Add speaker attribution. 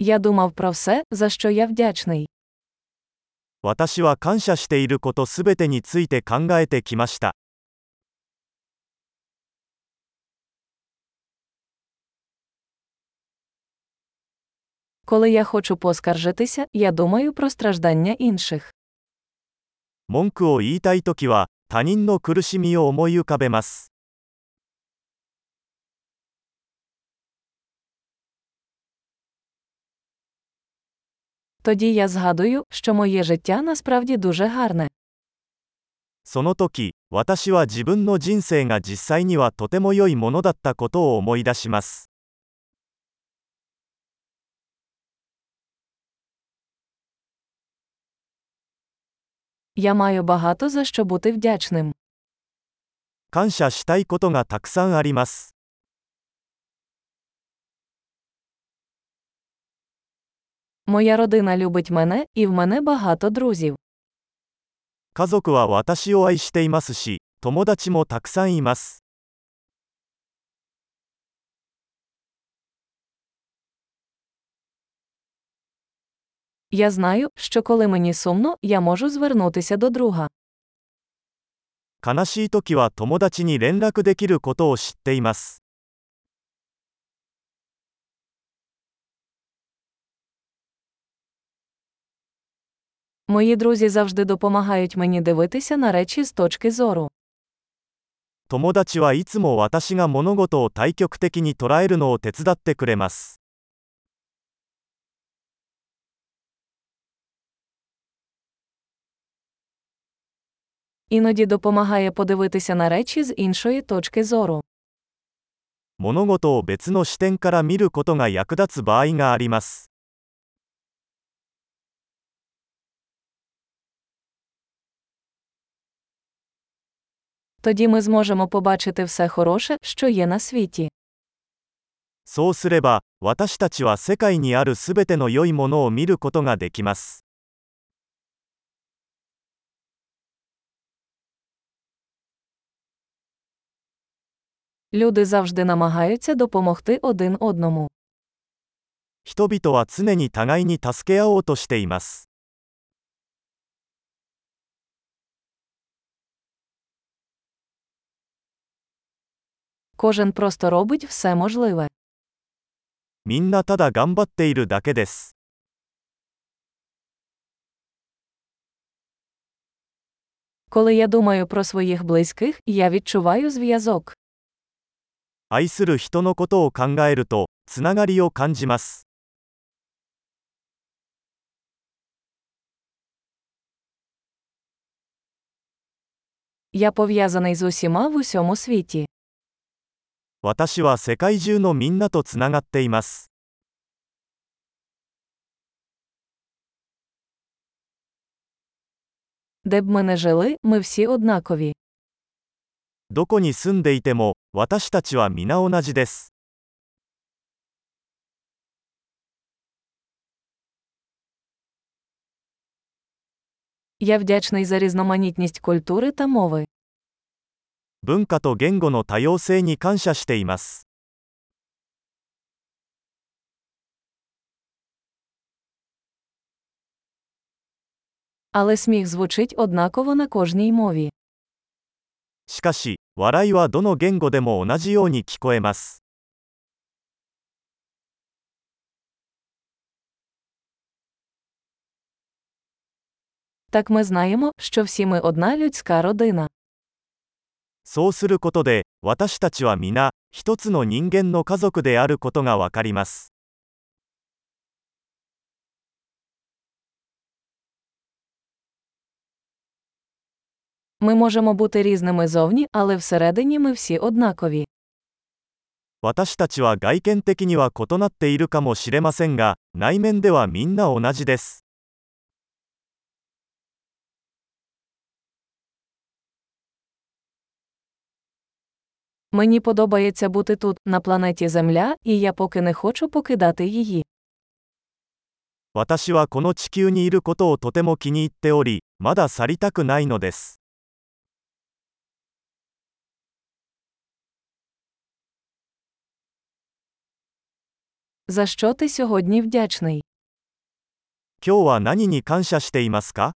Speaker 1: Я думав про все, за що я вдячний.
Speaker 2: 私は感謝していることすべてについて考えてきました。
Speaker 1: Коли я хочу поскаржитися, я думаю про страждання інших.
Speaker 2: 文句を言いたいときは、他人の苦しみを思い浮かべます。
Speaker 1: Тоді я згадую, що моє життя насправді дуже гарне.
Speaker 2: その時、私は自分の人生が実際にはとても良いものだったことを思い出します。
Speaker 1: Я маю багато за що бути вдячним.
Speaker 2: 感謝したいことがたくさんあります。
Speaker 1: Моя родина любить мене, і в мене багато друзів.
Speaker 2: 家族は私を愛していますし、友達もたくさんいます。
Speaker 1: Я знаю, що коли мені сумно, я можу звернутися до друга.
Speaker 2: 悲しい時は友達に連絡できることを知っています。
Speaker 1: Мої друзі завжди допомагають мені дивитися на речі з точки зору.
Speaker 2: 友達はいつも私が物事を対極的に捉えるのを手伝ってくれます。
Speaker 1: Іноді допомагає подивитися на речі з іншої точки зору.
Speaker 2: 物事を別の視点から見ることが役立つ場合があります。
Speaker 1: Тоді ми зможемо побачити все хороше, що є на світі.
Speaker 2: そうすれば、私たちは世界にあるすべての良いものを見ることができます。
Speaker 1: Люди завжди намагаються допомогти один одному.
Speaker 2: 人々は常に互いに助け合おうとしています。
Speaker 1: Кожен просто робить все можливе.
Speaker 2: みんなただ頑張っているだけです。
Speaker 1: Коли я думаю про своїх близьких, я відчуваю зв'язок.
Speaker 2: 愛する人のことを考えると、つながりを感じます。
Speaker 1: Я пов'язаний з усіма в усьому світі.
Speaker 2: 私は世界中のみんなとつながっています。
Speaker 1: Де б ми не жили, ми всі однакові.
Speaker 2: どこに住んでいても、私たちは皆同じです。
Speaker 1: Я вдячний за різноманітність культури та мови.
Speaker 2: 文化と言語の多様性に感謝しています。
Speaker 1: Але сміх звучить однаково на кожній мові.
Speaker 2: しかし、笑いはどの言語でも同じように聞こえます。
Speaker 1: Так ми знаємо, що всі ми одна людська родина.
Speaker 2: そうすることで私たちは皆一つの人間の家族であることがわかります私たちは外見的には異なっているかもしれませんが内面ではみんな同じです。
Speaker 1: Мені подобається бути тут, на планеті Земля, і я поки не хочу покидати її.
Speaker 2: 私はこの地球にいることをとても気に入っており、まだ去りたくないのです。
Speaker 1: За що ти сьогодні вдячний?
Speaker 2: 今日は何に感謝していますか